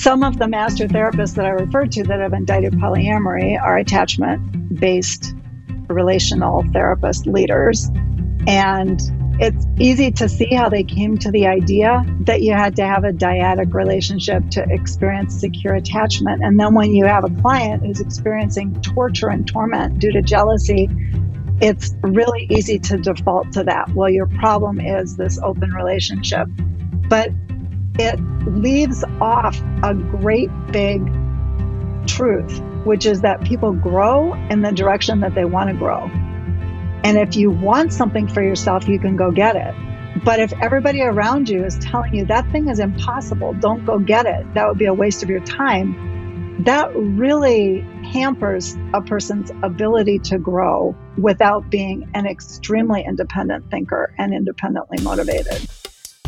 Some of the master therapists that I referred to that have indicted polyamory are attachment based relational therapist leaders. And it's easy to see how they came to the idea that you had to have a dyadic relationship to experience secure attachment. And then when you have a client who's experiencing torture and torment due to jealousy, it's really easy to default to that. Well, your problem is this open relationship. But it leaves off a great big truth, which is that people grow in the direction that they want to grow. And if you want something for yourself, you can go get it. But if everybody around you is telling you that thing is impossible, don't go get it, that would be a waste of your time, that really hampers a person's ability to grow without being an extremely independent thinker and independently motivated.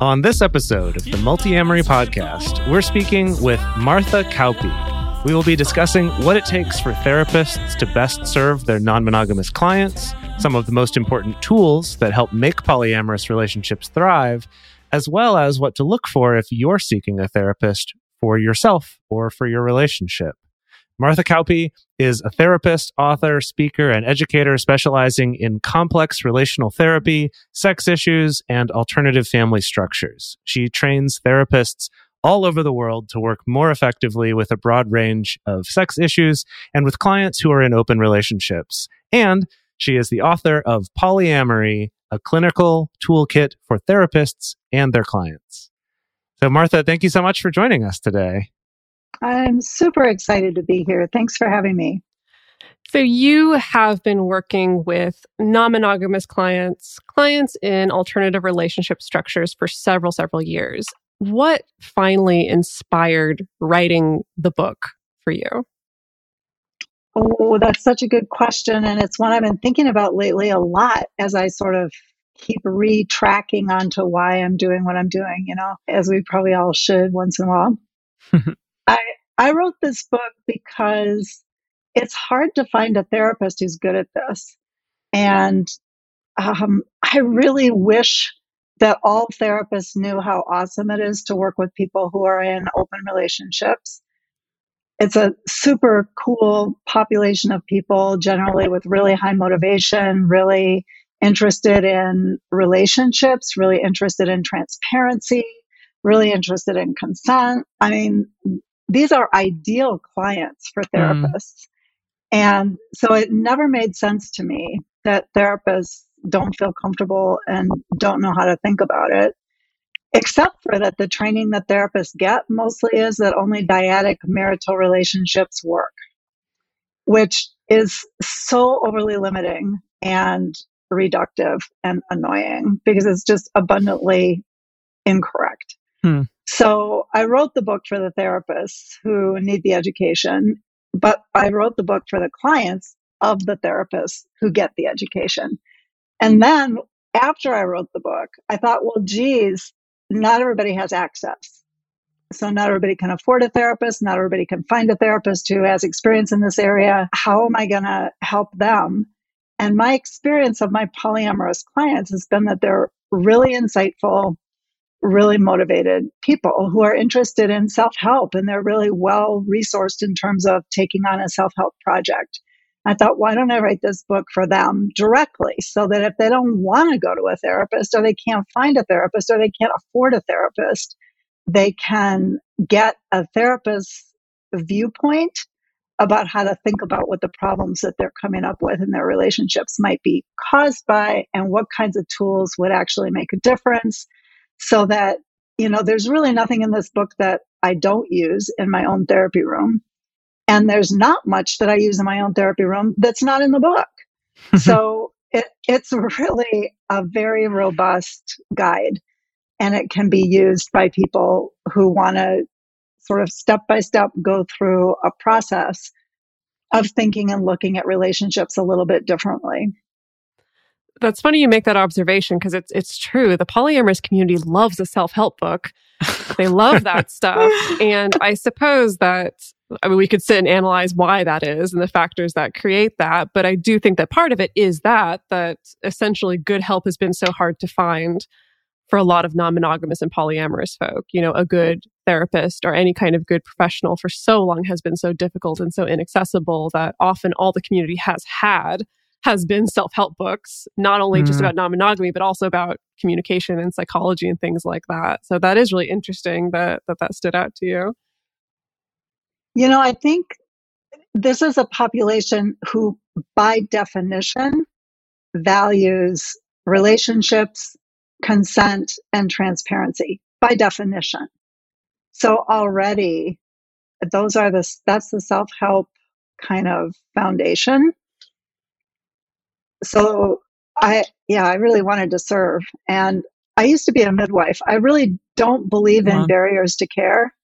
On this episode of the Multiamory podcast, we're speaking with Martha Kauppi. We will be discussing what it takes for therapists to best serve their non monogamous clients, some of the most important tools that help make polyamorous relationships thrive, as well as what to look for if you're seeking a therapist for yourself or for your relationship. Martha Kauppi is a therapist, author, speaker, and educator specializing in complex relational therapy, sex issues, and alternative family structures. She trains therapists all over the world to work more effectively with a broad range of sex issues and with clients who are in open relationships. And she is the author of Polyamory, a clinical toolkit for therapists and their clients. So, Martha, thank you so much for joining us today. I'm super excited to be here. Thanks for having me. So, you have been working with non monogamous clients, clients in alternative relationship structures for several, several years. What finally inspired writing the book for you? Oh, that's such a good question. And it's one I've been thinking about lately a lot as I sort of keep retracking onto why I'm doing what I'm doing, you know, as we probably all should once in a while. I, I wrote this book because it's hard to find a therapist who's good at this. And um, I really wish that all therapists knew how awesome it is to work with people who are in open relationships. It's a super cool population of people, generally with really high motivation, really interested in relationships, really interested in transparency, really interested in consent. I mean, these are ideal clients for mm. therapists. Mm. And so it never made sense to me that therapists don't feel comfortable and don't know how to think about it. Except for that, the training that therapists get mostly is that only dyadic marital relationships work, which is so overly limiting and reductive and annoying because it's just abundantly incorrect. Hmm. So I wrote the book for the therapists who need the education, but I wrote the book for the clients of the therapists who get the education. And then after I wrote the book, I thought, well, geez, not everybody has access. So not everybody can afford a therapist. Not everybody can find a therapist who has experience in this area. How am I going to help them? And my experience of my polyamorous clients has been that they're really insightful, really motivated people who are interested in self help and they're really well resourced in terms of taking on a self help project. I thought, why don't I write this book for them directly so that if they don't want to go to a therapist or they can't find a therapist or they can't afford a therapist, they can get a therapist's viewpoint about how to think about what the problems that they're coming up with in their relationships might be caused by and what kinds of tools would actually make a difference so that, you know, there's really nothing in this book that I don't use in my own therapy room. And there's not much that I use in my own therapy room that's not in the book. so it, it's really a very robust guide and it can be used by people who want to sort of step by step go through a process of thinking and looking at relationships a little bit differently. That's funny you make that observation because it's it's true. The polyamorous community loves a self-help book. they love that stuff. And I suppose that I mean we could sit and analyze why that is and the factors that create that, but I do think that part of it is that that essentially good help has been so hard to find for a lot of non-monogamous and polyamorous folk. You know, a good therapist or any kind of good professional for so long has been so difficult and so inaccessible that often all the community has had has been self-help books, not only mm. just about non-monogamy, but also about communication and psychology and things like that. So that is really interesting that that, that stood out to you. You know, I think this is a population who, by definition, values relationships, consent, and transparency by definition. So already, those are the that's the self help kind of foundation so I, yeah, I really wanted to serve. And I used to be a midwife. I really don't believe in uh-huh. barriers to care.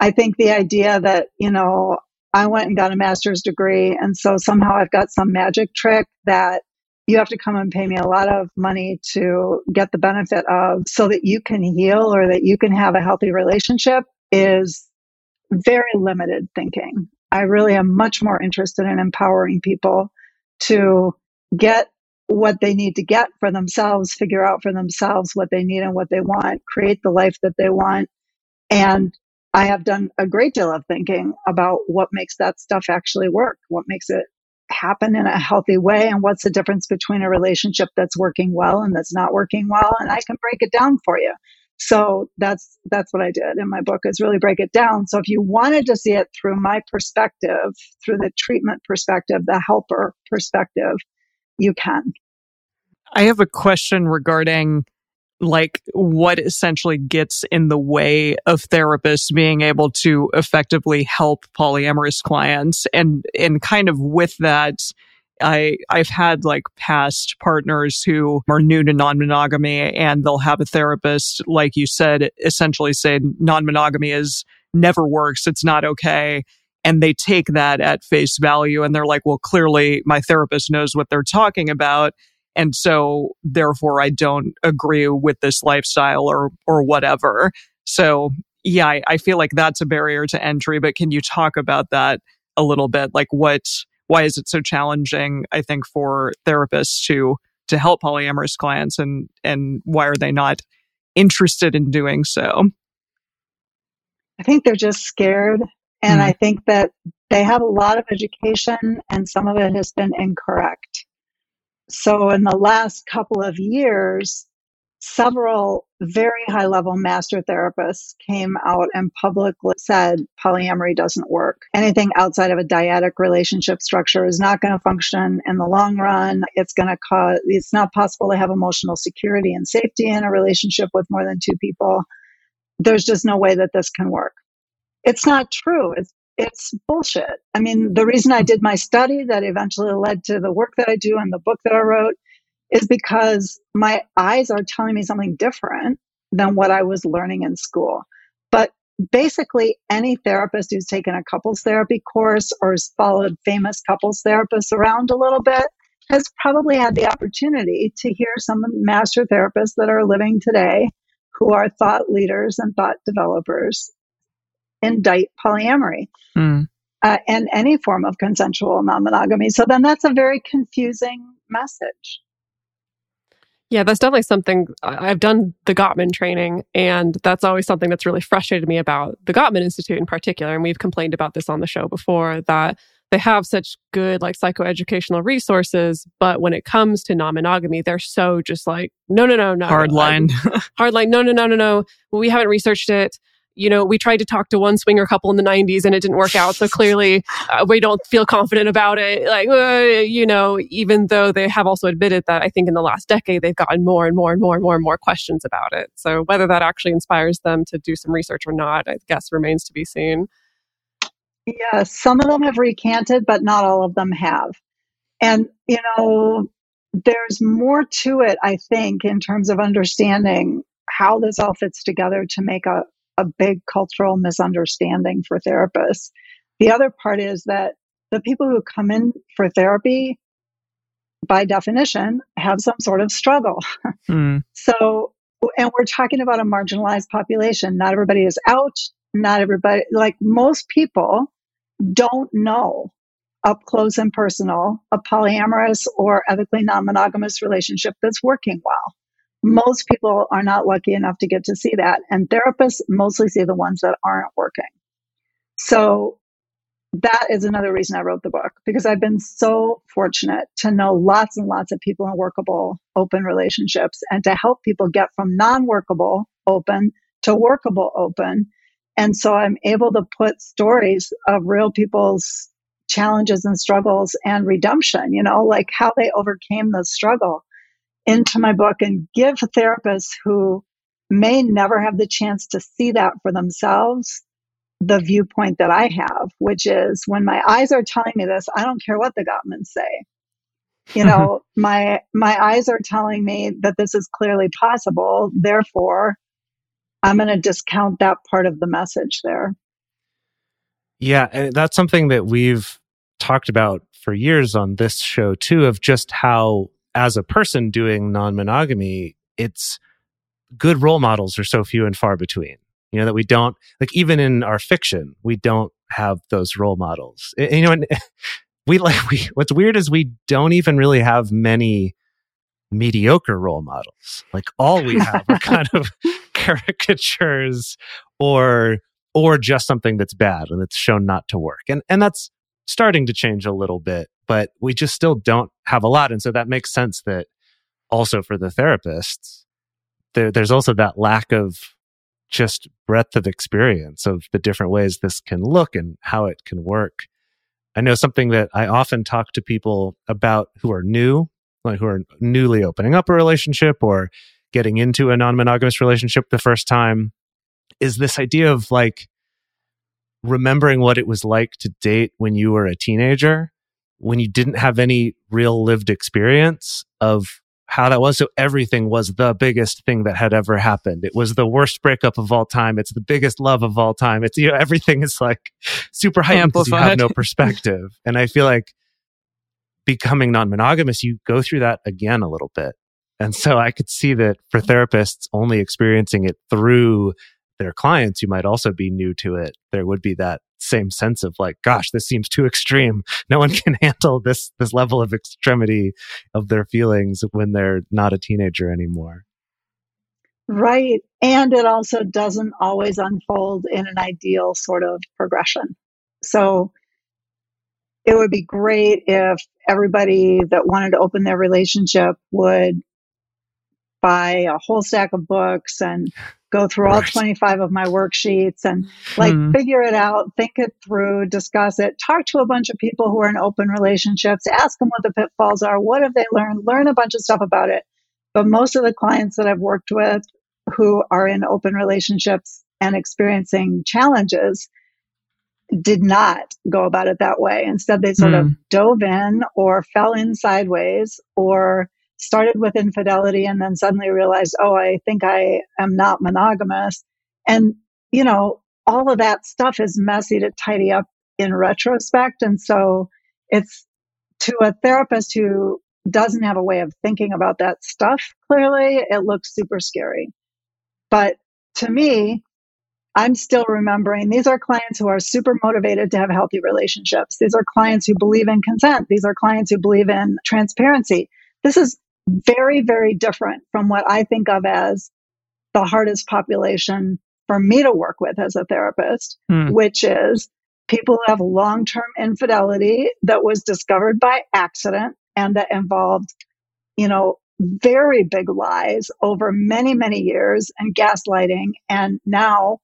I think the idea that, you know, I went and got a master's degree. And so somehow I've got some magic trick that you have to come and pay me a lot of money to get the benefit of so that you can heal or that you can have a healthy relationship is very limited thinking. I really am much more interested in empowering people to get what they need to get for themselves, figure out for themselves what they need and what they want, create the life that they want. And I have done a great deal of thinking about what makes that stuff actually work, what makes it happen in a healthy way, and what's the difference between a relationship that's working well and that's not working well. And I can break it down for you. So that's that's what I did in my book is really break it down. So if you wanted to see it through my perspective, through the treatment perspective, the helper perspective, you can. I have a question regarding like what essentially gets in the way of therapists being able to effectively help polyamorous clients and and kind of with that I I've had like past partners who are new to non-monogamy and they'll have a therapist like you said essentially say non-monogamy is never works it's not okay and they take that at face value and they're like, well, clearly my therapist knows what they're talking about. And so therefore I don't agree with this lifestyle or, or whatever. So yeah, I, I feel like that's a barrier to entry, but can you talk about that a little bit? Like what, why is it so challenging, I think, for therapists to, to help polyamorous clients and, and why are they not interested in doing so? I think they're just scared and mm. I think that they have a lot of education and some of it has been incorrect. So in the last couple of years, several very high level master therapists came out and publicly said polyamory doesn't work. Anything outside of a dyadic relationship structure is not going to function in the long run. It's going to cause, it's not possible to have emotional security and safety in a relationship with more than two people. There's just no way that this can work it's not true. It's it's bullshit. I mean, the reason I did my study that eventually led to the work that I do and the book that I wrote is because my eyes are telling me something different than what I was learning in school. But basically, any therapist who's taken a couples therapy course or has followed famous couples therapists around a little bit has probably had the opportunity to hear some master therapists that are living today who are thought leaders and thought developers indict polyamory mm. uh, and any form of consensual non monogamy. So then that's a very confusing message. Yeah, that's definitely something I've done the Gottman training, and that's always something that's really frustrated me about the Gottman Institute in particular. And we've complained about this on the show before that they have such good like psychoeducational resources, but when it comes to non-monogamy, they're so just like, no, no, no, no. Hard line. hard line. No, no, no, no, no. We haven't researched it you know, we tried to talk to one swinger couple in the 90s and it didn't work out. So clearly uh, we don't feel confident about it. Like, uh, you know, even though they have also admitted that I think in the last decade they've gotten more and more and more and more and more questions about it. So whether that actually inspires them to do some research or not, I guess remains to be seen. Yeah, some of them have recanted, but not all of them have. And, you know, there's more to it, I think, in terms of understanding how this all fits together to make a, a big cultural misunderstanding for therapists. The other part is that the people who come in for therapy, by definition, have some sort of struggle. Mm. So, and we're talking about a marginalized population. Not everybody is out. Not everybody, like most people, don't know up close and personal a polyamorous or ethically non monogamous relationship that's working well. Most people are not lucky enough to get to see that, and therapists mostly see the ones that aren't working. So that is another reason I wrote the book because I've been so fortunate to know lots and lots of people in workable open relationships and to help people get from non workable open to workable open. And so I'm able to put stories of real people's challenges and struggles and redemption, you know, like how they overcame the struggle into my book and give therapists who may never have the chance to see that for themselves the viewpoint that I have, which is when my eyes are telling me this, I don't care what the Gottmans say. You know, my my eyes are telling me that this is clearly possible. Therefore, I'm going to discount that part of the message there. Yeah, and that's something that we've talked about for years on this show too of just how as a person doing non-monogamy, it's good role models are so few and far between. You know that we don't like even in our fiction, we don't have those role models. And, you know, and we like we what's weird is we don't even really have many mediocre role models. Like all we have are kind of caricatures or or just something that's bad and it's shown not to work. And and that's starting to change a little bit, but we just still don't have a lot. And so that makes sense that also for the therapists, there, there's also that lack of just breadth of experience of the different ways this can look and how it can work. I know something that I often talk to people about who are new, like who are newly opening up a relationship or getting into a non monogamous relationship the first time is this idea of like remembering what it was like to date when you were a teenager, when you didn't have any real lived experience of how that was. So everything was the biggest thing that had ever happened. It was the worst breakup of all time. It's the biggest love of all time. It's, you know, everything is like super heightened because you have no perspective. and I feel like becoming non-monogamous, you go through that again a little bit. And so I could see that for therapists only experiencing it through their clients who might also be new to it, there would be that same sense of like, gosh, this seems too extreme. No one can handle this, this level of extremity of their feelings when they're not a teenager anymore. Right. And it also doesn't always unfold in an ideal sort of progression. So it would be great if everybody that wanted to open their relationship would buy a whole stack of books and go through all 25 of my worksheets and like mm. figure it out, think it through, discuss it, talk to a bunch of people who are in open relationships, ask them what the pitfalls are, what have they learned, learn a bunch of stuff about it. But most of the clients that I've worked with who are in open relationships and experiencing challenges did not go about it that way. Instead, they sort mm. of hmm. dove in or fell in sideways or started with infidelity and then suddenly realized, oh, I think I am not monogamous. And, you know, all of that stuff is messy to tidy up in retrospect. And so it's to a therapist who doesn't have a way of thinking about that stuff clearly, it looks super scary. But to me, I'm still remembering these are clients who are super motivated to have healthy relationships. These are clients who believe in consent. These are clients who believe in transparency. This is very, very different from what I think of as the hardest population for me to work with as a therapist, mm. which is people who have long term infidelity that was discovered by accident and that involved, you know, very big lies over many, many years and gaslighting. And now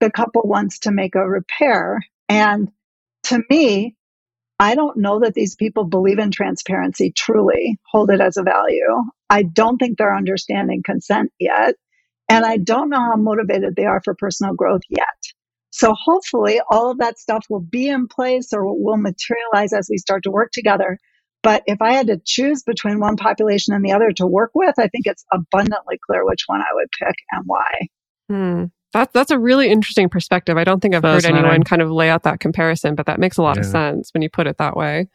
the couple wants to make a repair. And to me, I don't know that these people believe in transparency truly, hold it as a value. I don't think they're understanding consent yet. And I don't know how motivated they are for personal growth yet. So hopefully all of that stuff will be in place or will materialize as we start to work together. But if I had to choose between one population and the other to work with, I think it's abundantly clear which one I would pick and why. Hmm. That's that's a really interesting perspective. I don't think I've heard anyone kind of lay out that comparison, but that makes a lot yeah. of sense when you put it that way.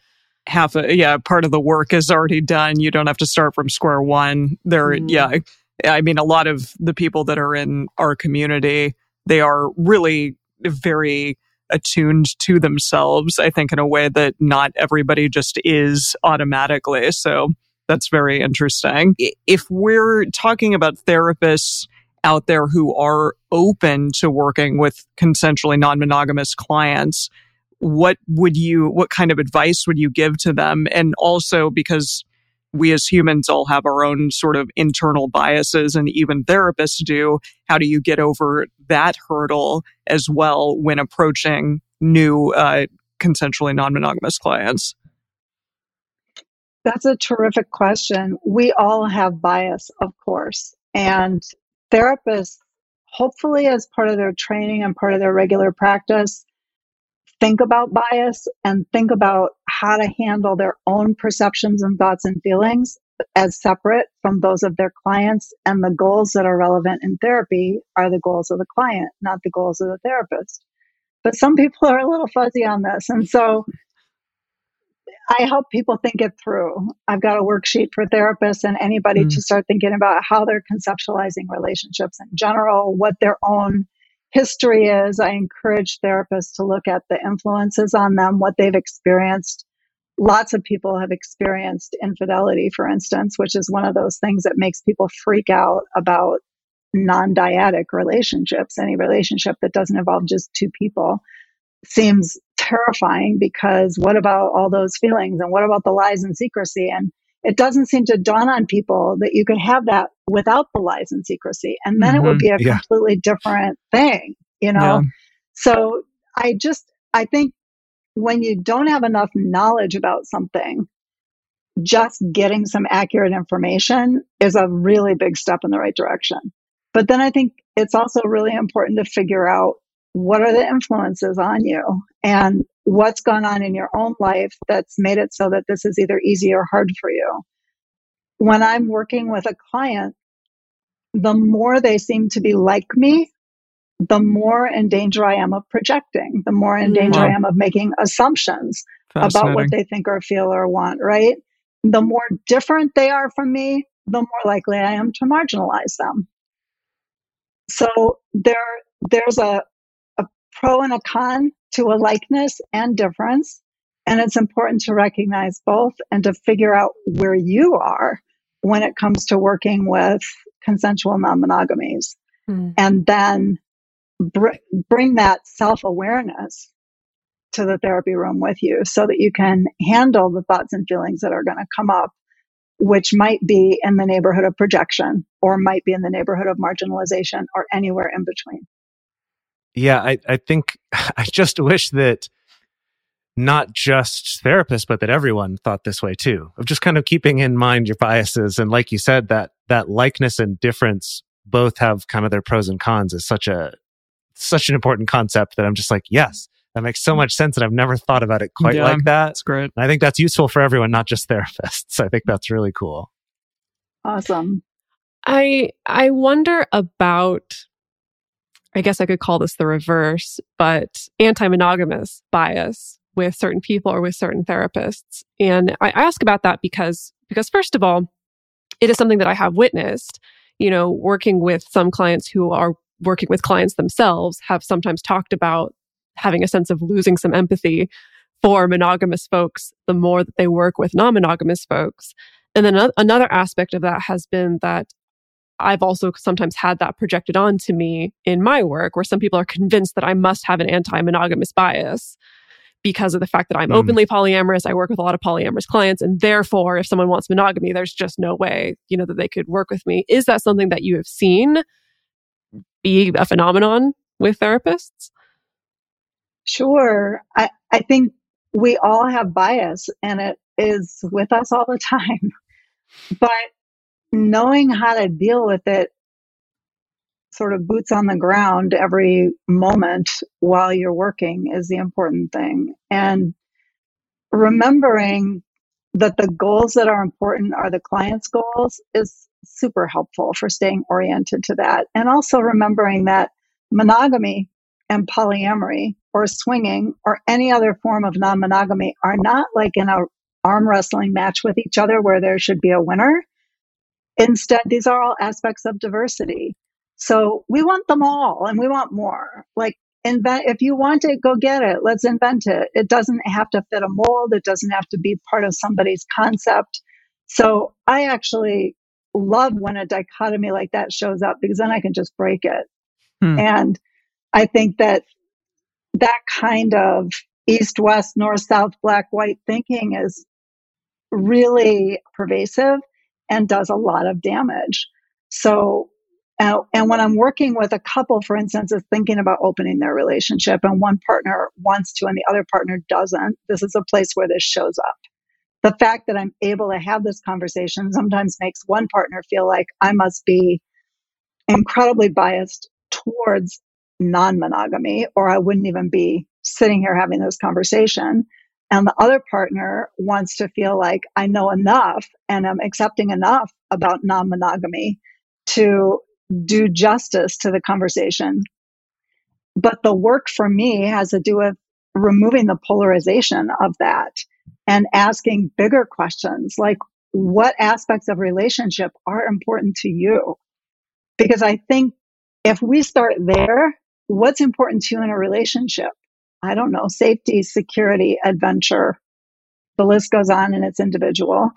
Half, a, yeah, part of the work is already done. You don't have to start from square one. There, mm. yeah, I mean, a lot of the people that are in our community, they are really very attuned to themselves. I think in a way that not everybody just is automatically. So that's very interesting. If we're talking about therapists out there who are open to working with consensually non-monogamous clients, what would you, what kind of advice would you give to them? And also because we as humans all have our own sort of internal biases and even therapists do. How do you get over that hurdle as well when approaching new uh, consensually non-monogamous clients? That's a terrific question. We all have bias, of course. And therapists, hopefully, as part of their training and part of their regular practice, think about bias and think about how to handle their own perceptions and thoughts and feelings as separate from those of their clients. And the goals that are relevant in therapy are the goals of the client, not the goals of the therapist. But some people are a little fuzzy on this. And so I help people think it through. I've got a worksheet for therapists and anybody mm. to start thinking about how they're conceptualizing relationships in general, what their own history is. I encourage therapists to look at the influences on them, what they've experienced. Lots of people have experienced infidelity, for instance, which is one of those things that makes people freak out about non dyadic relationships. Any relationship that doesn't involve just two people seems terrifying because what about all those feelings and what about the lies and secrecy? And it doesn't seem to dawn on people that you could have that without the lies and secrecy. And then mm-hmm. it would mm-hmm. be a yeah. completely different thing, you know? Yeah. So I just, I think when you don't have enough knowledge about something, just getting some accurate information is a really big step in the right direction. But then I think it's also really important to figure out what are the influences on you and what's gone on in your own life that's made it so that this is either easy or hard for you. When I'm working with a client, the more they seem to be like me, the more in danger I am of projecting, the more in danger wow. I am of making assumptions about what they think or feel or want, right? The more different they are from me, the more likely I am to marginalize them. So there, there's a, a pro and a con to a likeness and difference. And it's important to recognize both and to figure out where you are when it comes to working with consensual non monogamies. Mm. And then br- bring that self awareness to the therapy room with you so that you can handle the thoughts and feelings that are going to come up, which might be in the neighborhood of projection or might be in the neighborhood of marginalization or anywhere in between. Yeah, I, I think I just wish that not just therapists, but that everyone thought this way too, of just kind of keeping in mind your biases. And like you said, that, that likeness and difference both have kind of their pros and cons is such a, such an important concept that I'm just like, yes, that makes so much sense. And I've never thought about it quite yeah, like that. That's great. And I think that's useful for everyone, not just therapists. I think that's really cool. Awesome. I, I wonder about I guess I could call this the reverse, but anti monogamous bias with certain people or with certain therapists. And I ask about that because, because first of all, it is something that I have witnessed, you know, working with some clients who are working with clients themselves have sometimes talked about having a sense of losing some empathy for monogamous folks the more that they work with non monogamous folks. And then another aspect of that has been that I've also sometimes had that projected onto me in my work where some people are convinced that I must have an anti monogamous bias because of the fact that I'm mm. openly polyamorous. I work with a lot of polyamorous clients. And therefore, if someone wants monogamy, there's just no way, you know, that they could work with me. Is that something that you have seen be a phenomenon with therapists? Sure. I, I think we all have bias and it is with us all the time. But knowing how to deal with it sort of boots on the ground every moment while you're working is the important thing. And remembering that the goals that are important are the client's goals is super helpful for staying oriented to that. And also remembering that monogamy and polyamory or swinging or any other form of non monogamy are not like in a arm wrestling match with each other where there should be a winner. Instead, these are all aspects of diversity. So we want them all and we want more. Like invent if you want it go get it let's invent it it doesn't have to fit a mold it doesn't have to be part of somebody's concept so i actually love when a dichotomy like that shows up because then i can just break it hmm. and i think that that kind of east west north south black white thinking is really pervasive and does a lot of damage so and, when I'm working with a couple, for instance, is thinking about opening their relationship and one partner wants to and the other partner doesn't, this is a place where this shows up. The fact that I'm able to have this conversation sometimes makes one partner feel like I must be incredibly biased towards non monogamy, or I wouldn't even be sitting here having this conversation. And the other partner wants to feel like I know enough and I'm accepting enough about non monogamy to do justice to the conversation. But the work for me has to do with removing the polarization of that and asking bigger questions like what aspects of relationship are important to you? Because I think if we start there, what's important to you in a relationship? I don't know, safety, security, adventure. The list goes on and it's individual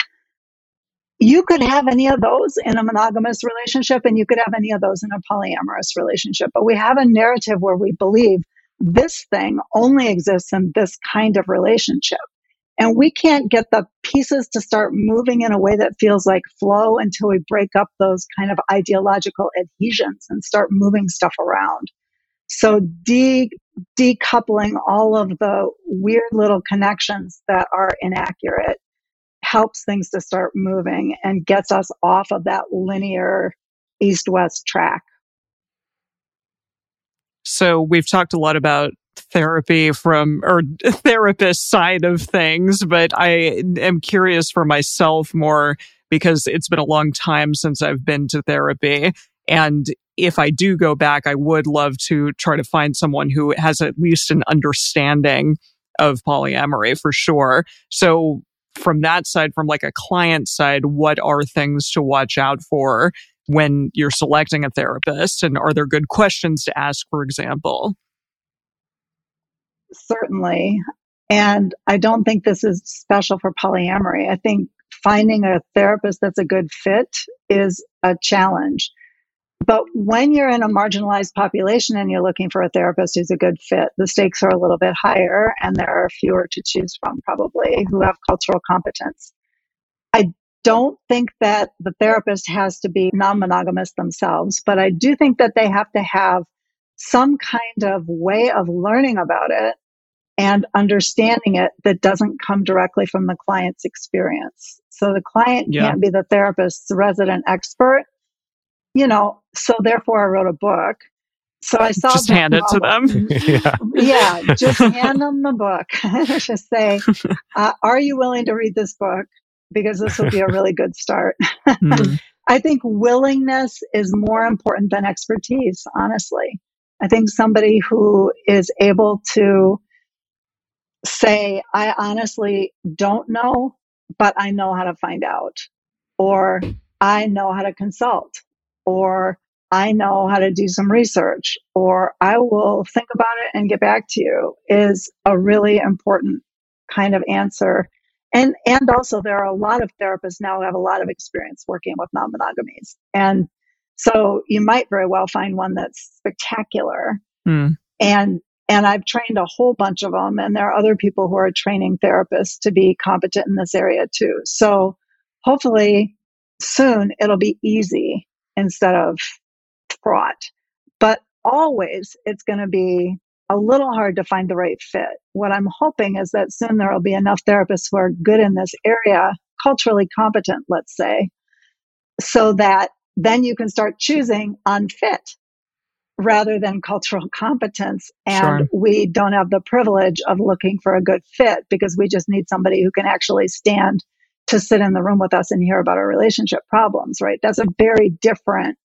you could have any of those in a monogamous relationship and you could have any of those in a polyamorous relationship. But we have a narrative where we believe this thing only exists in this kind of relationship. And we can't get the pieces to start moving in a way that feels like flow until we break up those kind of ideological adhesions and start moving stuff around. So de- decoupling all of the weird little connections that are inaccurate helps things to start moving and gets us off of that linear east west track. So we've talked a lot about therapy from or therapist side of things, but I am curious for myself more because it's been a long time since I've been to therapy. And if I do go back, I would love to try to find someone who has at least an understanding of polyamory for sure. So from that side, from like a client side, what are things to watch out for when you're selecting a therapist? And are there good questions to ask, for example? Certainly. And I don't think this is special for polyamory. I think finding a therapist that's a good fit is a challenge. But when you're in a marginalized population and you're looking for a therapist who's a good fit, the stakes are a little bit higher and there are fewer to choose from, probably, who have cultural competence. I don't think that the therapist has to be non monogamous themselves, but I do think that they have to have some kind of way of learning about it and understanding it that doesn't come directly from the client's experience. So the client yeah. can't be the therapist's resident expert you know, so therefore I wrote a book. So I saw just hand it to them. yeah. yeah, just hand them the book. just say, uh, "Are you willing to read this book?" Because this will be a really good start. mm I think willingness is more important than expertise. Honestly, I think somebody who is able to say, "I honestly don't know, but I know how to find out," or "I know how to consult." or I know how to do some research, or I will think about it and get back to you is a really important kind of answer. And, and also there are a lot of therapists now who have a lot of experience working with non-monogamies. And so you might very well find one that's spectacular. Mm. And, and I've trained a whole bunch of them and there are other people who are training therapists to be competent in this area too. So hopefully soon it'll be easy instead of fraught. But always it's going to be a little hard to find the right fit. What I'm hoping is that soon there will be enough therapists who are good in this area, culturally competent, let's say, so that then you can start choosing on fit rather than cultural competence. And sure. we don't have the privilege of looking for a good fit because we just need somebody who can actually stand to sit in the room with us and hear about our relationship problems, right? That's a very different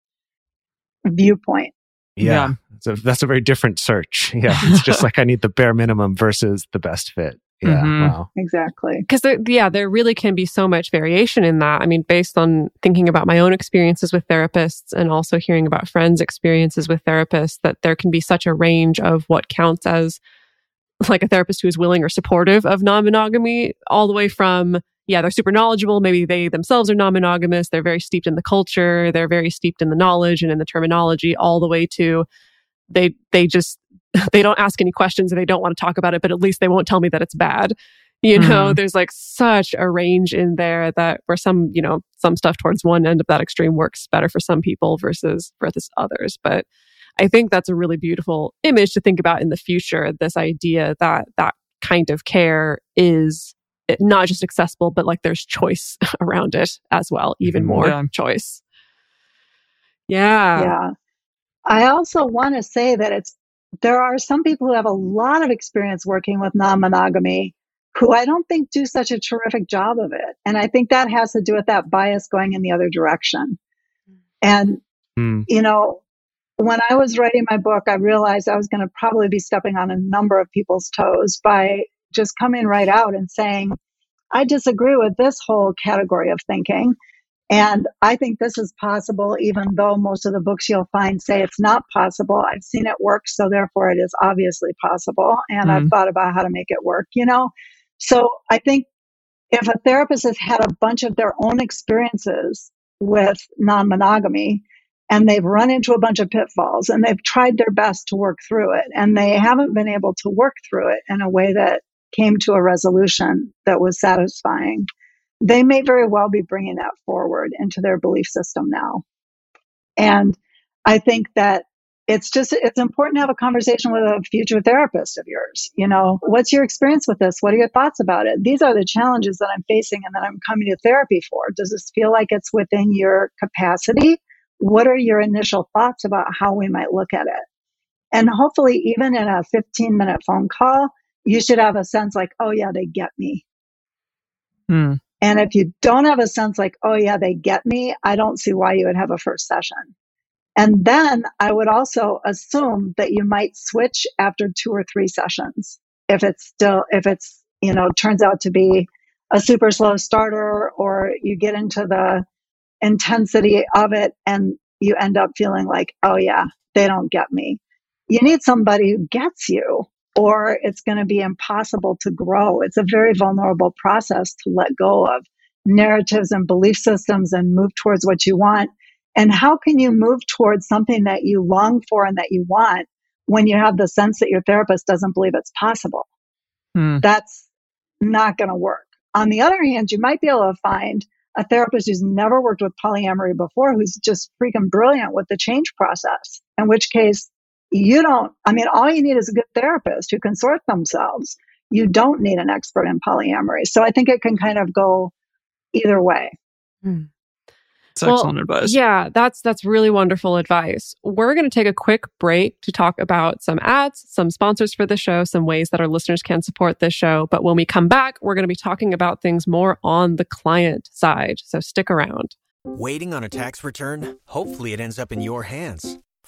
viewpoint. Yeah. Yeah. So that's a very different search. Yeah. It's just like I need the bare minimum versus the best fit. Yeah. Mhm. Wow. Exactly. because there, yeah, there really can be so much variation in that. I mean, based on thinking about my own experiences with therapists and also hearing about friends' experiences with therapists, that there can be such a range of what counts as like a therapist who is willing or supportive of non-monogamy, all the way from yeah, they're super knowledgeable. Maybe they themselves are non-monogamous. They're very steeped in the culture. They're very steeped in the knowledge and in the terminology, all the way to they they just they don't ask any questions and they don't want to talk about it, but at least they won't tell me that it's bad. You know, mm-hmm. there's like such a range in there that where some, you know, some stuff towards one end of that extreme works better for some people versus versus others. But I think that's a really beautiful image to think about in the future. This idea that that kind of care is not just accessible, but like there's choice around it as well, even Mhm. more Yeah. choice. Yeah. yeah. I also want to say that it's there are some people who have a lot of experience working with non-monogamy who I don't think do such a terrific job of it. And I think that has to do with that bias going in the other direction. And Hmm. you know, when I was writing my book, I realized I was going to probably be stepping on a number of people's toes by just coming right out and saying, I disagree with this whole category of thinking. And I think this is possible, even though most of the books you'll find say it's not possible. I've seen it work, so therefore it is obviously possible. And I've mm-hmm. thought about how to make it work, you know? So I think if a therapist has had a bunch of their own experiences with non monogamy and they've run into a bunch of pitfalls and they've tried their best to work through it and they haven't been able to work through it in a way that came to a resolution that was satisfying, they may very well be bringing that forward into their belief system now. And I think that it's just it's important to have a conversation with a future therapist of yours. You know what's your experience with this? What are your thoughts about it? These are the challenges that i'm facing and that i'm coming to therapy for. Does this feel like it's within your capacity? What are your initial thoughts about how we might look at it? And hopefully even in a 15 minute phone call you should have a sense like oh yeah they get me Hmm. and if you don't have a sense like oh yeah they get me i don't see why you would have a first session and then I would also assume that you might switch after two or three sessions. If it's still, if it's, you know, turns out to be a super slow starter or you get into the intensity of it and you end up feeling like, oh yeah, they don't get me. You need somebody who gets you or it's going to be impossible to grow. It's a very vulnerable process to let go of narratives and belief systems and move towards what you want. And how can you move towards something that you long for and that you want when you have the sense that your therapist doesn't believe it's possible? Hmm. That's not going to work. On the other hand, you might be able to find a therapist who's never worked with polyamory before who's just freaking brilliant with the change process, in which case you don't, I mean, all you need is a good therapist who can sort themselves. You don't need an expert in polyamory. So I think it can kind of go either way. Hmm. That's Well, excellent advice. Yeah, that's that's really wonderful advice. We're going to take a quick break to talk about some ads, some sponsors for the show, some ways that our listeners can support this show. But when we come back, we're going to be talking about things more on the client side. So stick around. Waiting on a tax return? Hopefully, it ends up in your hands.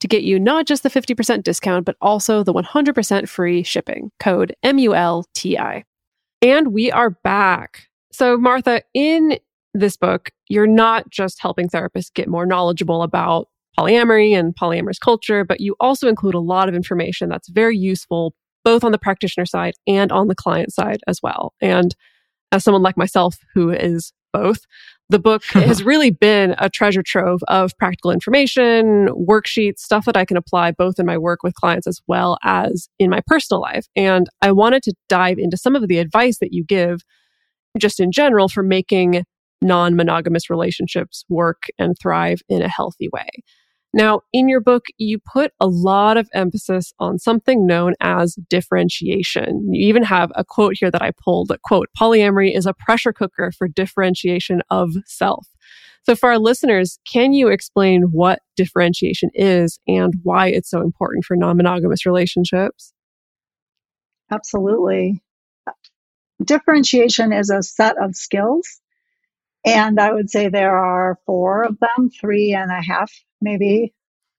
to get you not just the 50% discount, but also the 100% free shipping. Code M U L T I. And we are back. So, Martha, in this book, you're not just helping therapists get more knowledgeable about polyamory and polyamorous culture, but you also include a lot of information that's very useful both on the practitioner side and on the client side as well. And as someone like myself who is both, the book has really been a treasure trove of practical information, worksheets, stuff that I can apply both in my work with clients as well as in my personal life. And I wanted to dive into some of the advice that you give just in general for making non monogamous relationships work and thrive in a healthy way. Now, in your book, you put a lot of emphasis on something known as differentiation. You even have a quote here that I pulled that quote, polyamory is a pressure cooker for differentiation of self. So for our listeners, can you explain what differentiation is and why it's so important for non-monogamous relationships? Absolutely. Differentiation is a set of skills and I would say there are four of them, three and a half maybe.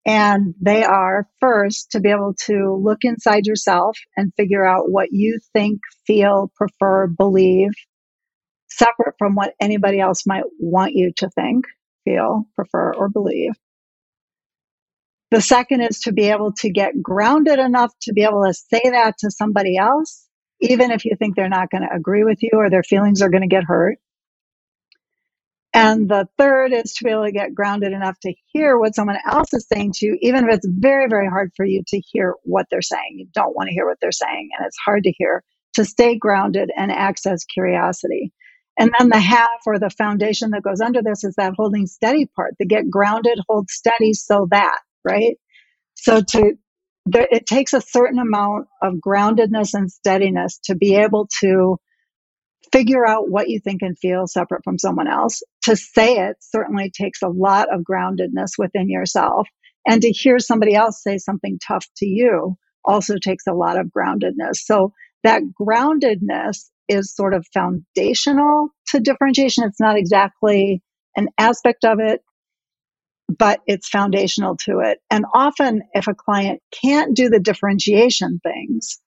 And they are first to be able to look inside yourself and figure out what you think, feel, prefer, believe, separate from what anybody else might want you to think, feel, prefer, or believe. The second is to be able to get grounded enough to be able to say that to somebody else, even if you think they're not going to agree with you or their feelings are going to get hurt. And the third is to be able to get grounded enough to hear what someone else is saying to you, even if it's very, very hard for you to hear what they're saying. You don't want to hear what they're saying, and it's hard to hear, to stay grounded and access curiosity. And then the half or the foundation that goes under this is that holding steady part, the get grounded, hold steady so that, right? So to, there, it takes a certain amount of groundedness and steadiness to be able to figure out what you think and feel separate from someone else. To say it certainly takes a lot of groundedness within yourself. And to hear somebody else say something tough to you also takes a lot of groundedness. So that groundedness is sort of foundational to differentiation. It's not exactly an aspect of it, but it's foundational to it. And often, if a client can't do the differentiation things,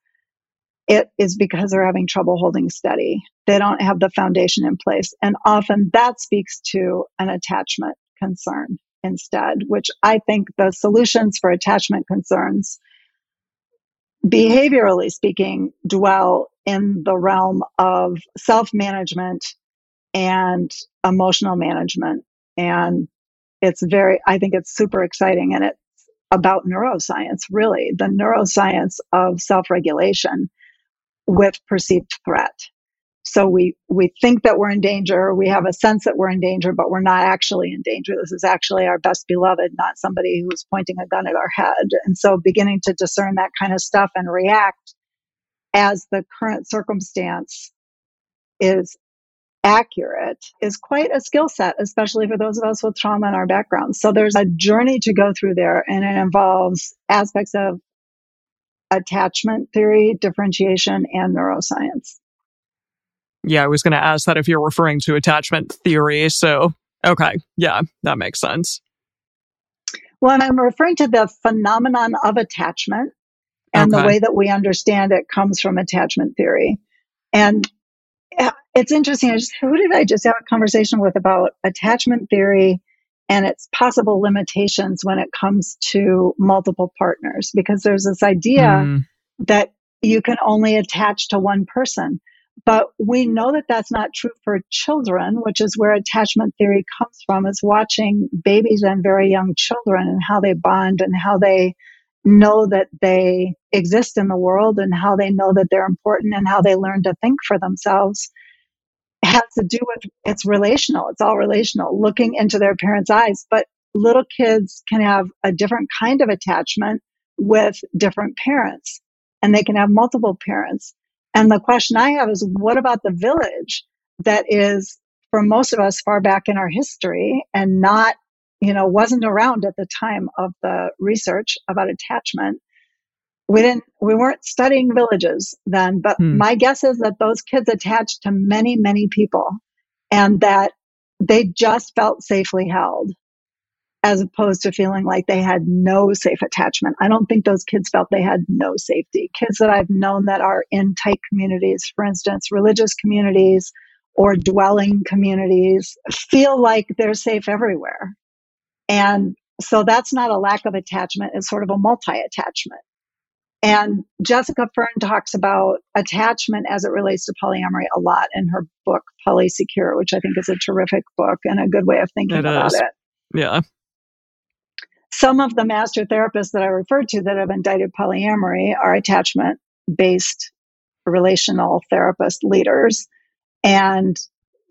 it is because they're having trouble holding steady. They don't have the foundation in place. And often that speaks to an attachment concern instead, which I think the solutions for attachment concerns, behaviorally speaking, dwell in the realm of self management and emotional management. And it's very, I think it's super exciting and it's about neuroscience, really, the neuroscience of self regulation with perceived threat. So we, we think that we're in danger. We have a sense that we're in danger, but we're not actually in danger. This is actually our best beloved, not somebody who's pointing a gun at our head. And so beginning to discern that kind of stuff and react as the current circumstance is accurate is quite a skill set, especially for those of us with trauma in our backgrounds. So there's a journey to go through there and it involves aspects of attachment theory, differentiation, and neuroscience. Yeah, I was going to ask that if you're referring to attachment theory. So, okay. Yeah, that makes sense. Well, I'm referring to the phenomenon of attachment and okay. the way that we understand it comes from attachment theory. And eh, it's interesting. I just, who did I just have a conversation with about attachment theory and its possible limitations when it comes to multiple partners? Because there's this idea mm. that you can only attach to one person. But we know that that's not true for children, which is where attachment theory comes from, is watching babies and very young children and how they bond and how they know that they exist in the world and how they know that they're important and how they learn to think for themselves has to do with it's relational. It's all relational, looking into their parents' eyes. But little kids can have a different kind of attachment with different parents and they can have multiple parents. And the question I have is what about the village that is for most of us far back in our history and not, you know, wasn't around at the time of the research about attachment. We didn't, we weren't studying villages then, but hmm. my guess is that those kids attached to many, many people and that they just felt safely held as opposed to feeling like they had no safe attachment. I don't think those kids felt they had no safety. Kids that I've known that are in tight communities, for instance, religious communities or dwelling communities, feel like they're safe everywhere. And so that's not a lack of attachment, it's sort of a multi attachment. And Jessica Fern talks about attachment as it relates to polyamory a lot in her book, Polysecure, which I think is a terrific book and a good way of thinking it about is. it. Yeah some of the master therapists that I referred to that have indicted polyamory are attachment based relational therapist leaders. And,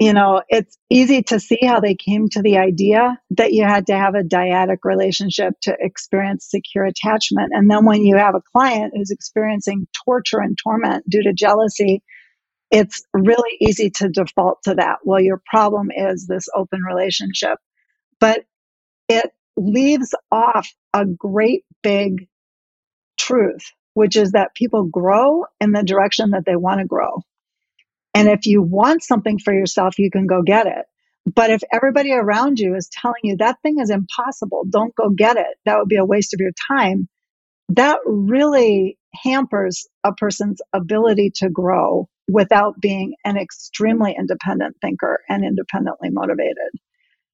you know, it's easy to see how they came to the idea that you had to have a dyadic relationship to experience secure attachment. And then when you have a client who's experiencing torture and torment due to jealousy, it's really easy to default to that. Well, your problem is this open relationship. But it leaves off a great big truth, which is that people grow in the direction that they want to grow. And if you want something for yourself, you can go get it. But if everybody around you is telling you that thing is impossible, don't go get it, that would be a waste of your time, that really hampers a person's ability to grow without being an extremely independent thinker and independently motivated.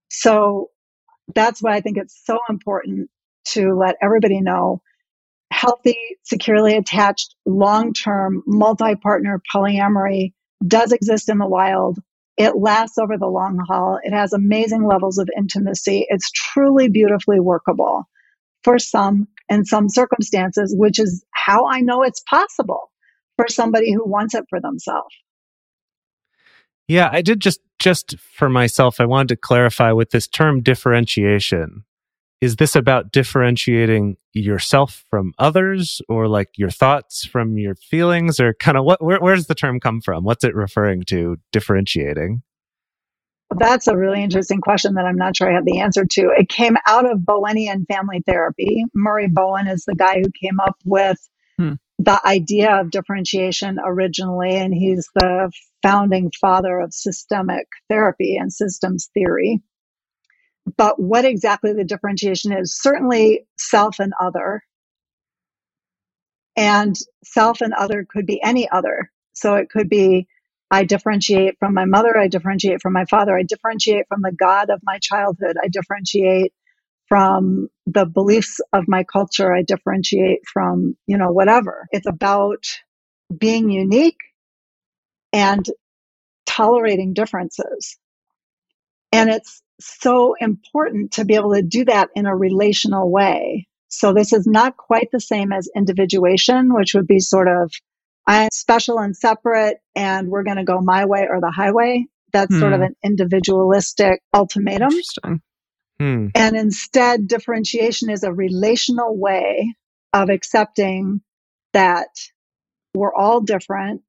So that's why I think it's so important to let everybody know healthy, securely attached, long term, multi partner polyamory does exist in the wild. It lasts over the long haul. It has amazing levels of intimacy. It's truly beautifully workable for some in some circumstances, which is how I know it's possible for somebody who wants it for themselves. Yeah, I did just just for myself, I wanted to clarify with this term differentiation. Is this about differentiating yourself from others or like your thoughts from your feelings or kind of what where, where does the term come from? What's it referring to differentiating? That's a really interesting question that I'm not sure I have the answer to. It came out of Bowenian family therapy. Murray Bowen is the guy who came up with hmm the idea of differentiation originally, and he's the founding father of systemic therapy and systems theory. But what exactly the differentiation is, certainly self and other. And self and other could be any other. So it could be I differentiate from my mother, I differentiate from my father, I differentiate from the God of my childhood, I differentiate from the beliefs of my culture I differentiate from, you know, whatever. It's about being unique and tolerating differences. And it's so important to be able to do that in a relational way. So this is not quite the same as individuation, which would be sort of, I'm special and separate and we're going to go my way or the highway. That's hmm. sort of hmm. an individualistic ultimatum. Hmm. And instead, differentiation is a relational way of accepting that we're all different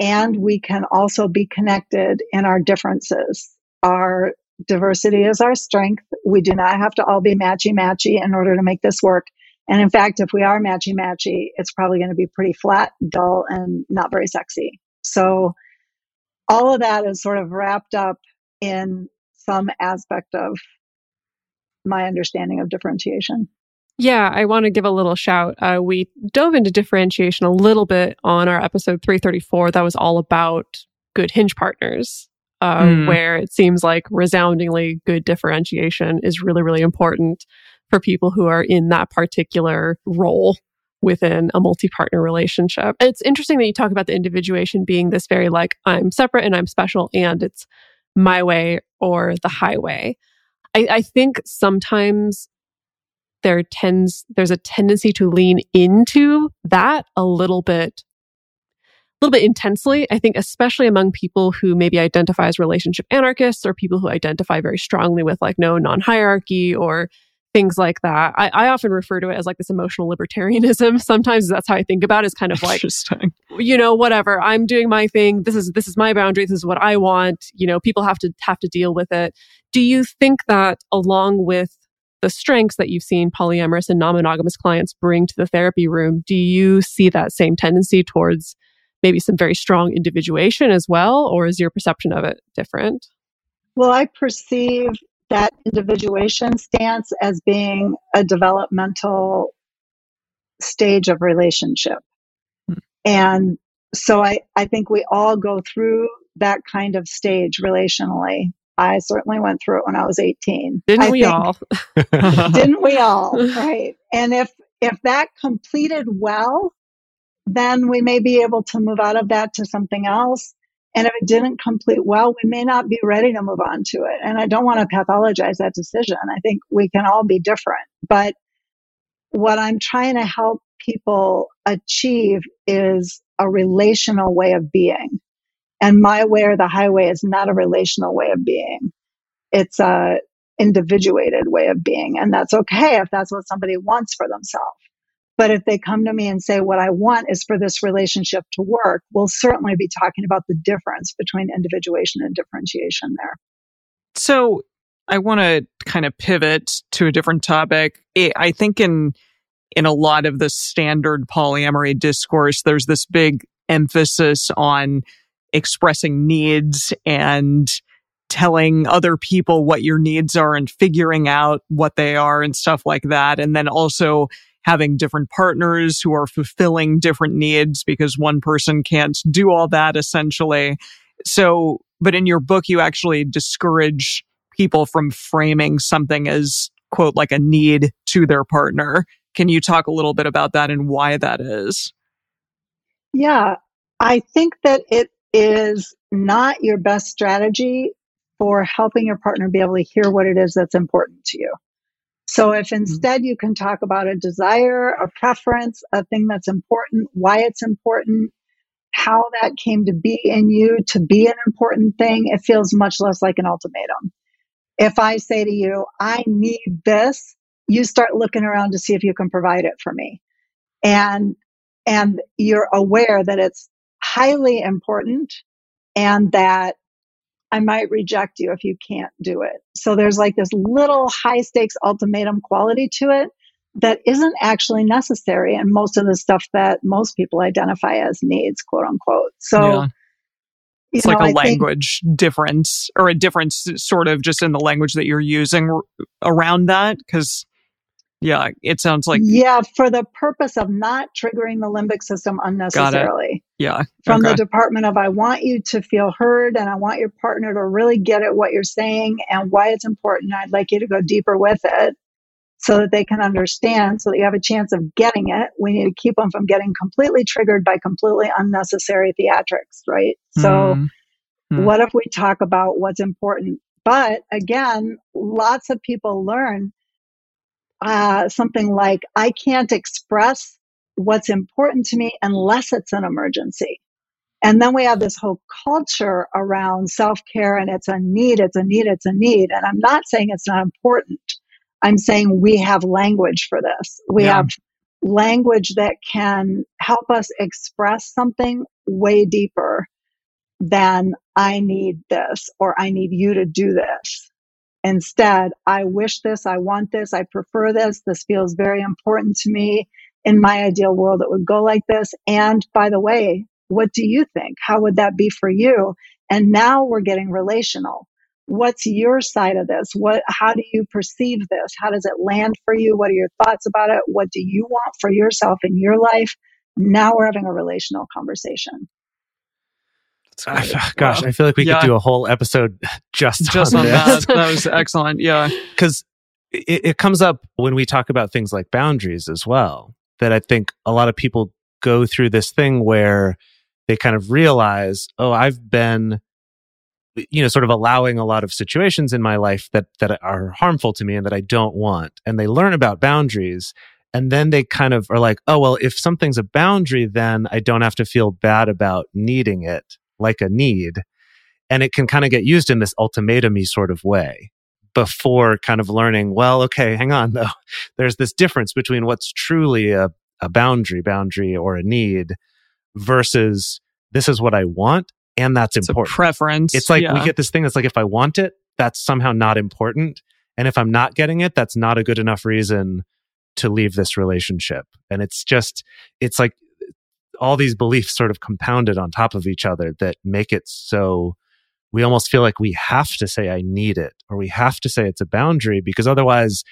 and we can also be connected in our differences. Our diversity is our strength. We do not have to all be matchy matchy in order to make this work. And in fact, if we are matchy matchy, it's probably going to be pretty flat, dull, and not very sexy. So all of that is sort of wrapped up in some aspect of my understanding of differentiation. Yeah, I want to give a little shout. Uh, we dove into differentiation a little bit on our episode 334. That was all about good hinge partners, uh, mm. where it seems like resoundingly good differentiation is really, really important for people who are in that particular role within a multi partner relationship. It's interesting that you talk about the individuation being this very like, I'm separate and I'm special and it's my way or the highway. I, I think sometimes there tends there's a tendency to lean into that a little bit little bit intensely i think especially among people who maybe identify as relationship anarchists or people who identify very strongly with like no non-hierarchy or things like that. I, I, often refer to it as like this emotional libertarianism. Sometimes that's how I think about it. It's kind of like, you know, whatever. I'm doing my thing. This is this is my boundary. This is what I want. You know, people have to have to deal with it. Do you think that along with the strengths that you've seen polyamorous and non-monogamous clients bring to the therapy room, do you see that same tendency towards maybe some very strong individuation as well, or is your perception of it different? Well, I perceive that individuation stance as being a developmental stage of relationship. Hmm. And so I, I think we all go through that kind of stage relationally. I certainly went through it when I was 18. Didn't I we think, all? didn't we all? Right. And if if that completed well, then we may be able to move out of that to something else. And if it didn't complete well, we may not be ready to move on to it. And I don't want to pathologize that decision. I think we can all be different. But what I'm trying to help people achieve is a relational way of being. And my way or the highway is not a relational way of being. It's a individuated way of being. And that's okay if that's what somebody wants for themselves. But if they come to me and say, what I want is for this relationship to work, we'll certainly be talking about the difference between individuation and differentiation there. So I want to kind of pivot to a different topic. I think in, in a lot of the standard polyamory discourse, there's this big emphasis on expressing needs and telling other people what your needs are and figuring out what they are and stuff like that. And then also having different partners who are fulfilling different needs because one person can't do all that essentially. So, but in your book, you actually discourage people from framing something as quote, like a need to their partner. Can you talk a little bit about that and why that is? Yeah, I think that it is not your best strategy for helping your partner be able to hear what it is that's important to you. So if mm-hmm. instead you can talk about a desire, a preference, a thing that's important, why it's important, how that came to be in you to be an important thing, it feels much less like an ultimatum. If I say to you, I need this, you start looking around to see if you can provide it for me. And, and you're aware that it's highly important and that I might reject you if you can't do it. So there's like this little high stakes ultimatum quality to it that isn't actually necessary And most of the stuff that most people identify as needs, quote unquote. So yeah. it's like know, a I language think, difference or a difference sort of just in the language that you're using around that. Cause yeah, it sounds like. Yeah, for the purpose of not triggering the limbic system unnecessarily. Yeah. From okay. the department of, I want you to feel heard and I want your partner to really get at what you're saying and why it's important. I'd like you to go deeper with it so that they can understand, so that you have a chance of getting it. We need to keep them from getting completely triggered by completely unnecessary theatrics, right? So, mm-hmm. what if we talk about what's important? But again, lots of people learn uh, something like, I can't express what's important to me unless it's an emergency. And then we have this whole culture around self care and it's a need, it's a need, it's a need. And I'm not saying it's not important. I'm saying we have language for this. We yeah. have language that can help us express something way deeper than I need this or I need you to do this. Instead, I wish this, I want this, I prefer this, this feels very important to me. In my ideal world, it would go like this. And by the way, what do you think? How would that be for you? And now we're getting relational. What's your side of this? What, how do you perceive this? How does it land for you? What are your thoughts about it? What do you want for yourself in your life? Now we're having a relational conversation. I, ah, gosh, I feel like we yeah. could do a whole episode just, just on, on that. that was excellent. Yeah. Because it, it comes up when we talk about things like boundaries as well that I think a lot of people go through this thing where they kind of realize, oh, I've been, you know, sort of allowing a lot of situations in my life that, that are harmful to me and that I don't want. And they learn about boundaries. And then they kind of are like, oh, well, if something's a boundary, then I don't have to feel bad about needing it like a need. And it can kind of get used in this ultimatumy sort of way before kind of learning, well, okay, hang on though. There's this difference between what's truly a, a boundary, boundary or a need versus this is what I want and that's it's important. preference. It's like yeah. we get this thing that's like if I want it, that's somehow not important. And if I'm not getting it, that's not a good enough reason to leave this relationship. And it's just, it's like all these beliefs sort of compounded on top of each other that make it so we almost feel like we have to say, I need it, or we have to say it's a boundary because otherwise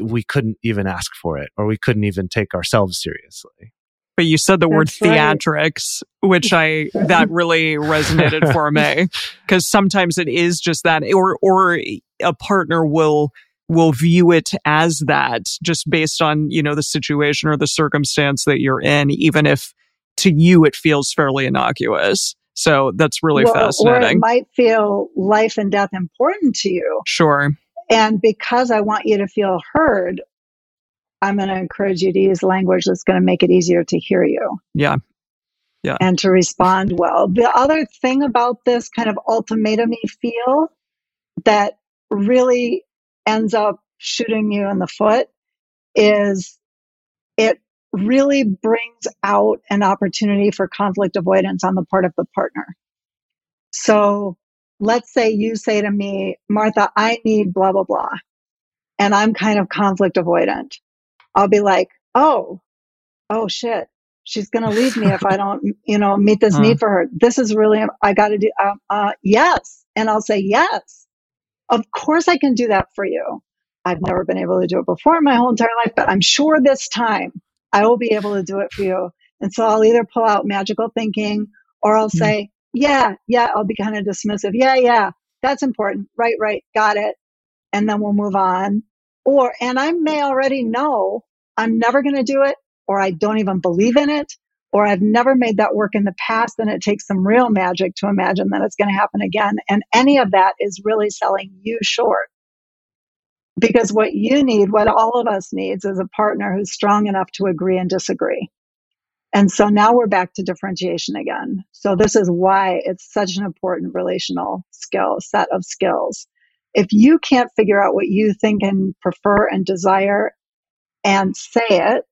we couldn't even ask for it, or we couldn't even take ourselves seriously. But you said the word That's right. theatrics, which I that really resonated for me because sometimes it is just that, or or a partner will will view it as that just based on you know the situation or the circumstance that you're in, even if to you it feels fairly innocuous. So that's really Well, Or it might feel life and death important to you. Sure. And because I want you to feel heard, I'm going to encourage you to use language that's going to make it easier to hear you Yeah. Yeah. and to respond well. The other thing about this kind of ultimatum you feel that really ends up shooting you in the foot is it really brings out an opportunity for conflict avoidance on the part of the partner. So let's say you say to me, Martha, I need blah, blah, blah. And I'm kind of conflict avoidant. I'll be like, oh, oh shit. She's going to leave me if I don't, you know, meet this Huh. need for her. This is really, I got to do, um, uh, yes. And I'll say, yes, of course I can do that for you. I've never been able to do it before in my whole entire life, but I'm sure this time I will be able to do it for you. And so I'll either pull out magical thinking or I'll Hmm. say, yeah, yeah, I'll be kind of dismissive. Yeah, yeah, that's important. Right, right. Got it. And then we'll move on. Or, and I may already know I'm never going to do it or I don't even believe in it or I've never made that work in the past and it takes some real magic to imagine that it's going to happen again. And any of that is really selling you short. Because what you need, what all of us needs is a partner who's strong enough to agree and disagree. And so now we're back to differentiation again. So this is why it's such an important relational skill, set of skills. If you can't figure out what you think and prefer and desire and say it,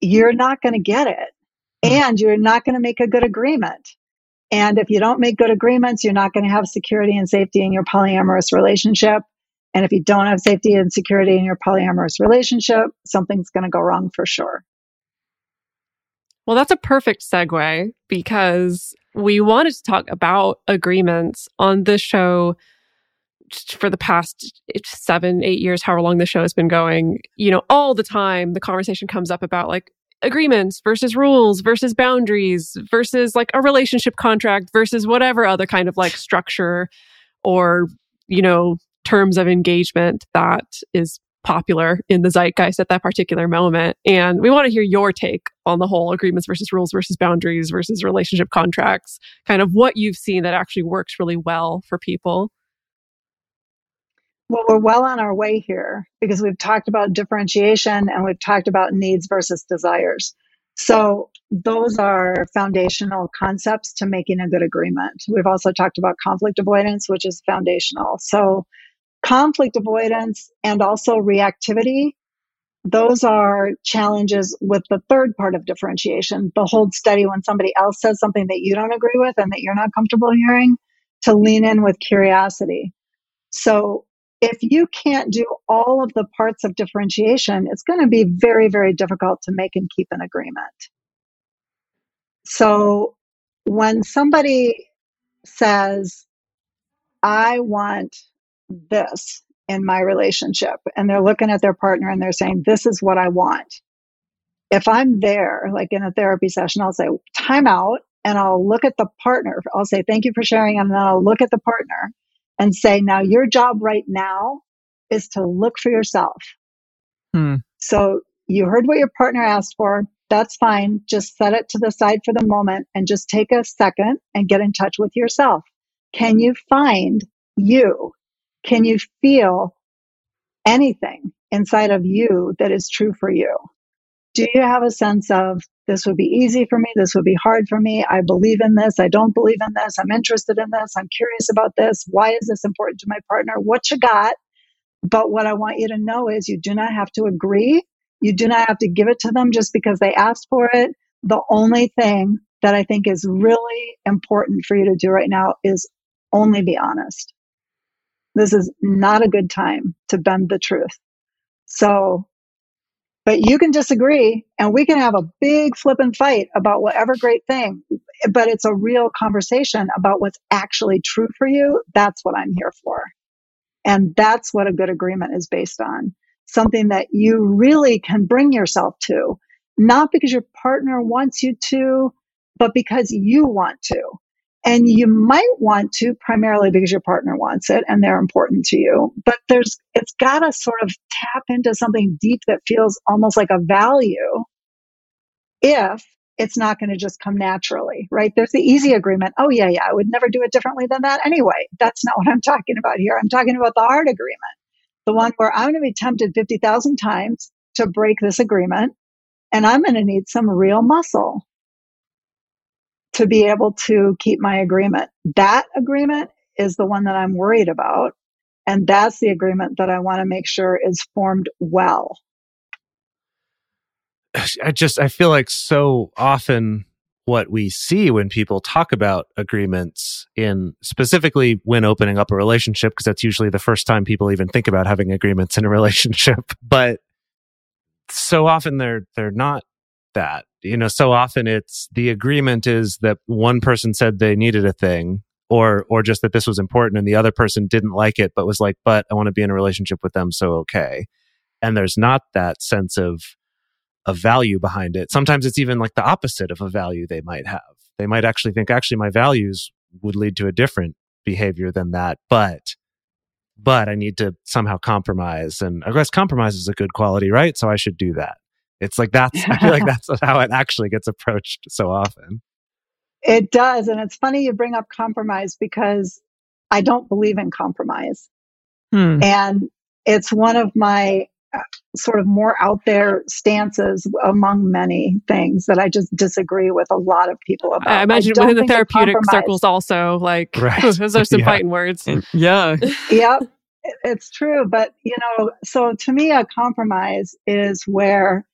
you're not going to get it. Mm-hmm. And you're not going to make a good agreement. And if you don't make good agreements, you're not going to have security and safety in your polyamorous relationship. And if you don't have safety and security in your polyamorous relationship, something's going to go wrong for sure. Well, that's a perfect segue because we wanted to talk about agreements on this show for the past seven, eight years, however long the show has been going. You know, all the time the conversation comes up about like agreements versus rules versus boundaries versus like a relationship contract versus whatever other kind of like structure or, you know, terms of engagement that is popular in the zeitgeist at that particular moment. And we want to hear your take on the whole agreements versus rules versus boundaries versus relationship contracts, kind of what you've seen that actually works really well for people. Well, we're well on our way here because we've talked about differentiation and we've talked about needs versus desires. So those are foundational concepts to making a good agreement. We've also talked about conflict avoidance, which is foundational. So conflict avoidance and also reactivity, those are challenges with the third part of differentiation, the hold steady when somebody else says something that you don't agree with and that you're not comfortable hearing, to lean in with curiosity. So if you can't do all of the parts of differentiation, it's going to be very, very difficult to make and keep an agreement. So when somebody says, I want this in my relationship, and they're looking at their partner and they're saying, This is what I want. If I'm there, like in a therapy session, I'll say, Time out, and I'll look at the partner. I'll say, Thank you for sharing. And then I'll look at the partner and say, Now your job right now is to look for yourself. Hmm. So you heard what your partner asked for. That's fine. Just set it to the side for the moment and just take a second and get in touch with yourself. Can you find you? Can you feel anything inside of you that is true for you? Do you have a sense of this would be easy for me? This would be hard for me. I believe in this. I don't believe in this. I'm interested in this. I'm curious about this. Why is this important to my partner? What you got? But what I want you to know is you do not have to agree. You do not have to give it to them just because they asked for it. The only thing that I think is really important for you to do right now is only be honest. This is not a good time to bend the truth. So, but you can disagree and we can have a big flippin' fight about whatever great thing, but it's a real conversation about what's actually true for you. That's what I'm here for. And that's what a good agreement is based on. Something that you really can bring yourself to, not because your partner wants you to, but because you want to. And you might want to primarily because your partner wants it and they're important to you. But there's, it's got to sort of tap into something deep that feels almost like a value if it's not going to just come naturally, right? There's the easy agreement. Oh, yeah, yeah, I would never do it differently than that anyway. That's not what I'm talking about here. I'm talking about the hard agreement, the one where I'm going to be tempted 50,000 times to break this agreement and I'm going to need some real muscle to be able to keep my agreement. That agreement is the one that I'm worried about. And that's the agreement that I want to make sure is formed well. I just I feel like so often what we see when people talk about agreements in specifically when opening up a relationship because that's usually the first time people even think about having agreements in a relationship but so often they're they're not that you know so often it's the agreement is that one person said they needed a thing or or just that this was important and the other person didn't like it but was like but I want to be in a relationship with them so okay and there's not that sense of a value behind it. Sometimes it's even like the opposite of a value they might have. They might actually think, actually, my values would lead to a different behavior than that, but but I need to somehow compromise. And I guess compromise is a good quality, right? So I should do that. It's like that's, I feel like that's how it actually gets approached so often. It does. And it's funny you bring up compromise because I don't believe in compromise. Hmm. And it's one of my sort of more out there stances among many things that I just disagree with a lot of people about. I imagine I within the therapeutic circles also, like right. those are some yeah. fighting words. Yeah. yep. It's true. But, you know, so to me, a compromise is where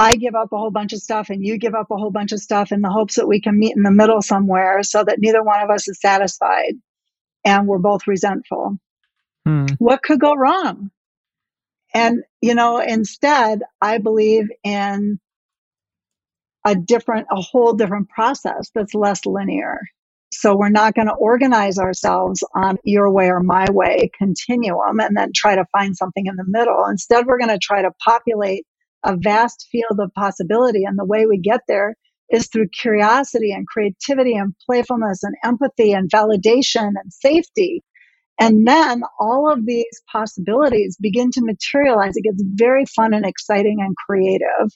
I give up a whole bunch of stuff and you give up a whole bunch of stuff in the hopes that we can meet in the middle somewhere so that neither one of us is satisfied and we're both resentful. Hmm. What could go wrong? And, you know, instead, I believe in a different, a whole different process that's less linear. So we're not going to organize ourselves on your way or my way continuum and then try to find something in the middle. Instead, we're going to try to populate a vast field of possibility. And the way we get there is through curiosity and creativity and playfulness and empathy and validation and safety. And then all of these possibilities begin to materialize. It gets very fun and exciting and creative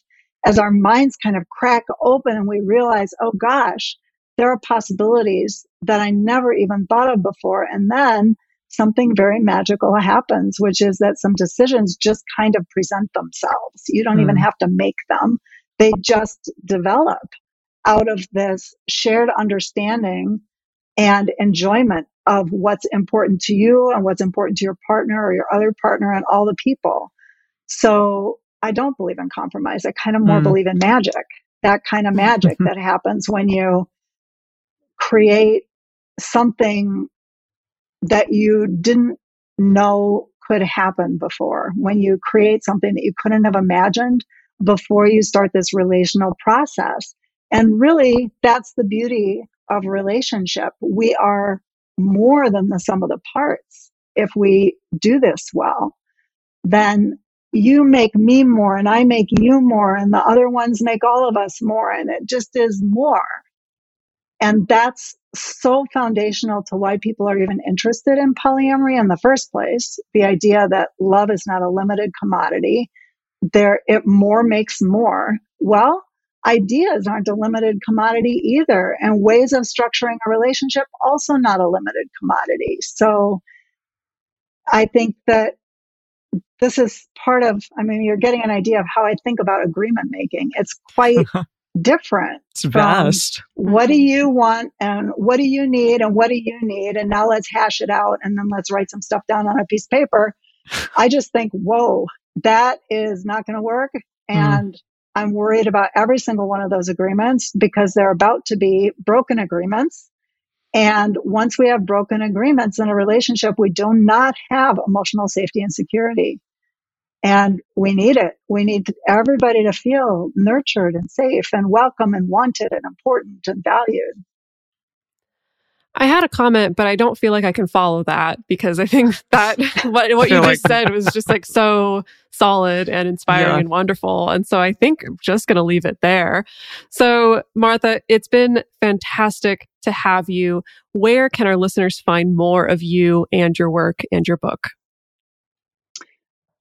as our minds kind of crack open and we realize, oh gosh, there are possibilities that I never even thought of before. And then something very magical happens, which is that some decisions just kind of present themselves. You don't mm. even hmm. have to make them. They just develop out of this shared understanding and enjoyment of what's important to you and what's important to your partner or your other partner and all the people. So I don't believe in compromise. I kind of more mm. believe in magic, that kind of magic that happens when you create something that you didn't know could happen before, when you create something that you couldn't have imagined before you start this relational process. And really, that's the beauty of relationship. We are more than the sum of the parts if we do this well. Then you make me more and I make you more and the other ones make all of us more and it just is more. And that's so foundational to why people are even interested in polyamory in the first place. The idea that love is not a limited commodity, there, it more makes more. Well, ideas aren't a limited commodity either. And ways of structuring a relationship, also not a limited commodity. So I think that this is part of, I mean, you're getting an idea of how I think about agreement making. It's quite different. It's vast. What do you want and what do you need and what do you need? And now let's hash it out and then let's write some stuff down on a piece of paper. I just think, whoa, that is not going to work. Mm. And mm. I'm worried about every single one of those agreements because they're about to be broken agreements. And once we have broken agreements in a relationship, we do not have emotional safety and security. And we need it. We need everybody to feel nurtured and safe and welcome and wanted and important and valued. I had a comment, but I don't feel like I can follow that because I think that what, what you just said was just like so solid and inspiring yeah. and wonderful. And so I think I'm just going to leave it there. So Martha, it's been fantastic to have you. Where can our listeners find more of you and your work and your book?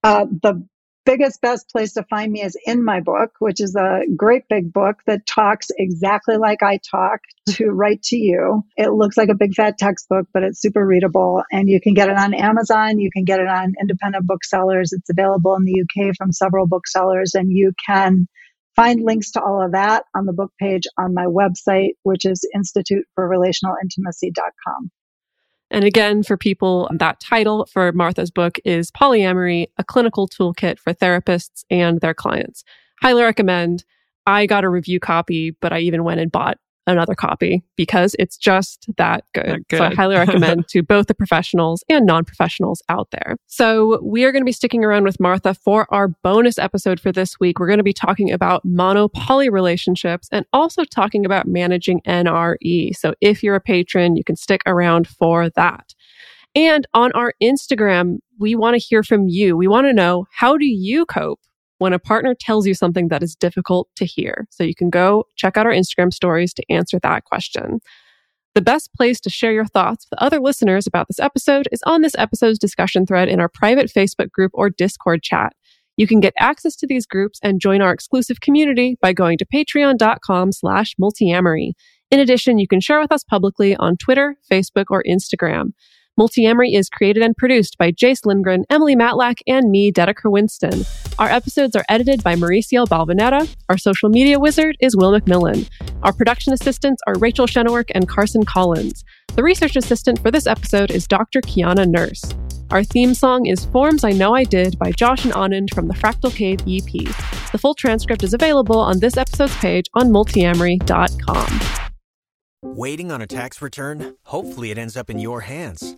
Uh, the biggest, best place to find me is in my book, which is a great big book that talks exactly like I talk to write to you. It looks like a big fat textbook, but it's super readable. And you can get it on Amazon. You can get it on independent booksellers. It's available in the UK from several booksellers. And you can find links to all of that on the book page on my website, which is instituteforrelationalintimacy.com. And again, for people, that title for Martha's book is Polyamory, a clinical toolkit for therapists and their clients. Highly recommend. I got a review copy, but I even went and bought another copy because it's just that good. good. So I highly recommend to both the professionals and non-professionals out there. So we are going to be sticking around with Martha for our bonus episode for this week. We're going to be talking about mono-poly relationships and also talking about managing NRE. So if you're a patron, you can stick around for that. And on our Instagram, we want to hear from you. We want to know how do you cope when a partner tells you something that is difficult to hear. So you can go check out our Instagram stories to answer that question. The best place to share your thoughts with other listeners about this episode is on this episode's discussion thread in our private Facebook group or Discord chat. You can get access to these groups and join our exclusive community by going to patreon.com slash multiamory. In addition, you can share with us publicly on Twitter, Facebook, or Instagram. Multiamory is created and produced by Jase Lindgren, Emily Matlack, and me, Dedeker Winston. Our episodes are edited by Mauricio Balvanera. Our social media wizard is Will McMillan. Our production assistants are Rachel Shenowork and Carson Collins. The research assistant for this episode is Dr. Kiana Nurse. Our theme song is Forms I Know I Did by Josh and Anand from the Fractal Cave EP. The full transcript is available on this episode's page on multiamory.com. Waiting on a tax return? Hopefully, it ends up in your hands